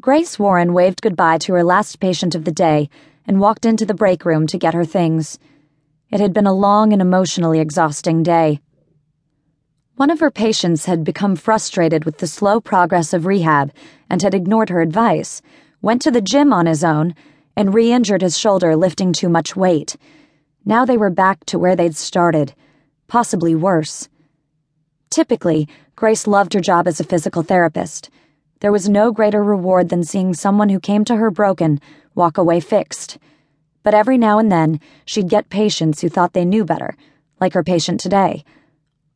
Grace Warren waved goodbye to her last patient of the day and walked into the break room to get her things. It had been a long and emotionally exhausting day. One of her patients had become frustrated with the slow progress of rehab and had ignored her advice, went to the gym on his own, and re injured his shoulder lifting too much weight. Now they were back to where they'd started, possibly worse. Typically, Grace loved her job as a physical therapist. There was no greater reward than seeing someone who came to her broken walk away fixed. But every now and then, she'd get patients who thought they knew better, like her patient today.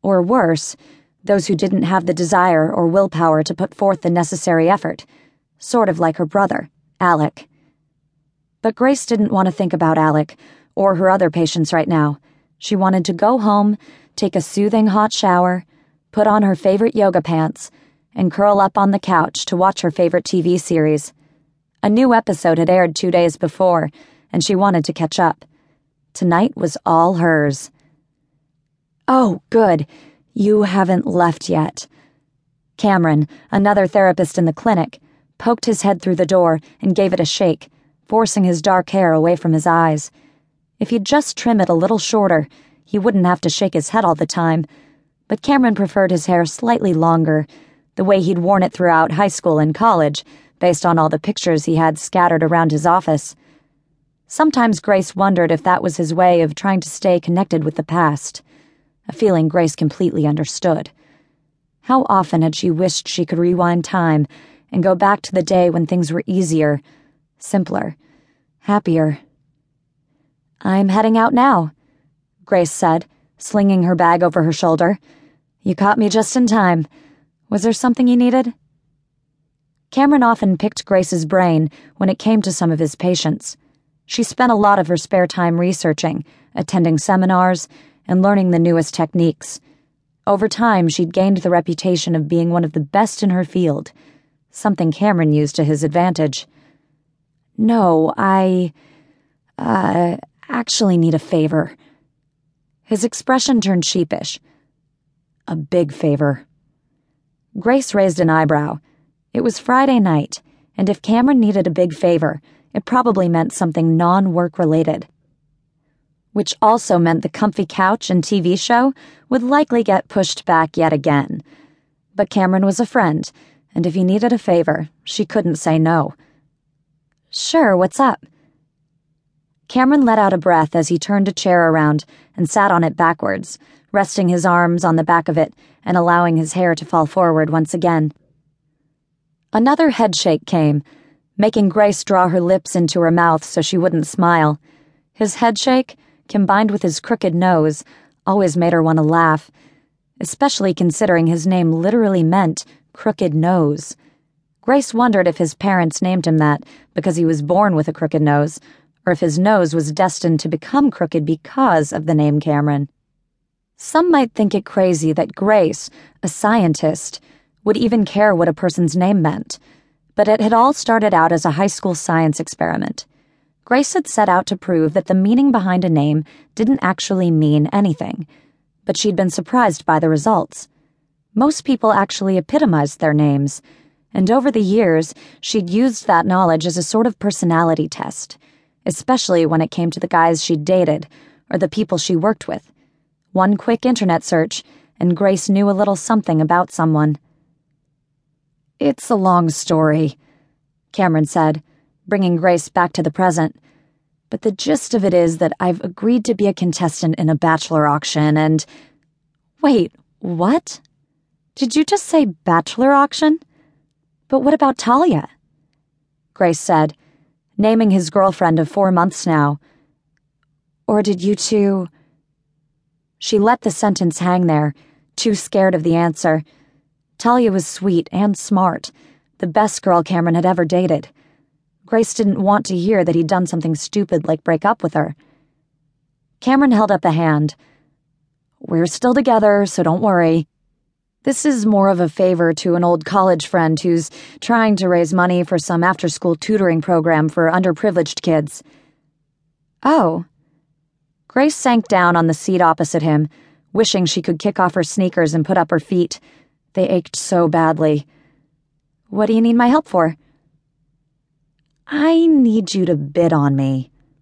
Or worse, those who didn't have the desire or willpower to put forth the necessary effort, sort of like her brother, Alec. But Grace didn't want to think about Alec or her other patients right now. She wanted to go home, take a soothing hot shower, put on her favorite yoga pants, and curl up on the couch to watch her favorite TV series. A new episode had aired two days before, and she wanted to catch up. Tonight was all hers. Oh, good. You haven't left yet. Cameron, another therapist in the clinic, poked his head through the door and gave it a shake, forcing his dark hair away from his eyes. If he'd just trim it a little shorter, he wouldn't have to shake his head all the time. But Cameron preferred his hair slightly longer the way he'd worn it throughout high school and college, based on all the pictures he had scattered around his office. Sometimes Grace wondered if that was his way of trying to stay connected with the past, a feeling Grace completely understood. How often had she wished she could rewind time and go back to the day when things were easier, simpler, happier. I'm heading out now, Grace said, slinging her bag over her shoulder. You caught me just in time. Was there something you needed? Cameron often picked Grace's brain when it came to some of his patients. She spent a lot of her spare time researching, attending seminars, and learning the newest techniques. Over time, she'd gained the reputation of being one of the best in her field, something Cameron used to his advantage. No, I. uh, actually need a favor. His expression turned sheepish. A big favor. Grace raised an eyebrow. It was Friday night, and if Cameron needed a big favor, it probably meant something non work related. Which also meant the comfy couch and TV show would likely get pushed back yet again. But Cameron was a friend, and if he needed a favor, she couldn't say no. Sure, what's up? Cameron let out a breath as he turned a chair around and sat on it backwards resting his arms on the back of it and allowing his hair to fall forward once again. Another headshake came, making Grace draw her lips into her mouth so she wouldn't smile. His headshake, combined with his crooked nose, always made her want to laugh, especially considering his name literally meant crooked nose. Grace wondered if his parents named him that because he was born with a crooked nose, or if his nose was destined to become crooked because of the name Cameron. Some might think it crazy that Grace, a scientist, would even care what a person's name meant, but it had all started out as a high school science experiment. Grace had set out to prove that the meaning behind a name didn't actually mean anything, but she'd been surprised by the results. Most people actually epitomized their names, and over the years, she'd used that knowledge as a sort of personality test, especially when it came to the guys she'd dated or the people she worked with. One quick internet search, and Grace knew a little something about someone. It's a long story, Cameron said, bringing Grace back to the present. But the gist of it is that I've agreed to be a contestant in a bachelor auction and. Wait, what? Did you just say bachelor auction? But what about Talia? Grace said, naming his girlfriend of four months now. Or did you two. She let the sentence hang there, too scared of the answer. Talia was sweet and smart, the best girl Cameron had ever dated. Grace didn't want to hear that he'd done something stupid like break up with her. Cameron held up a hand. We're still together, so don't worry. This is more of a favor to an old college friend who's trying to raise money for some after school tutoring program for underprivileged kids. Oh. Grace sank down on the seat opposite him, wishing she could kick off her sneakers and put up her feet. They ached so badly. What do you need my help for? I need you to bid on me.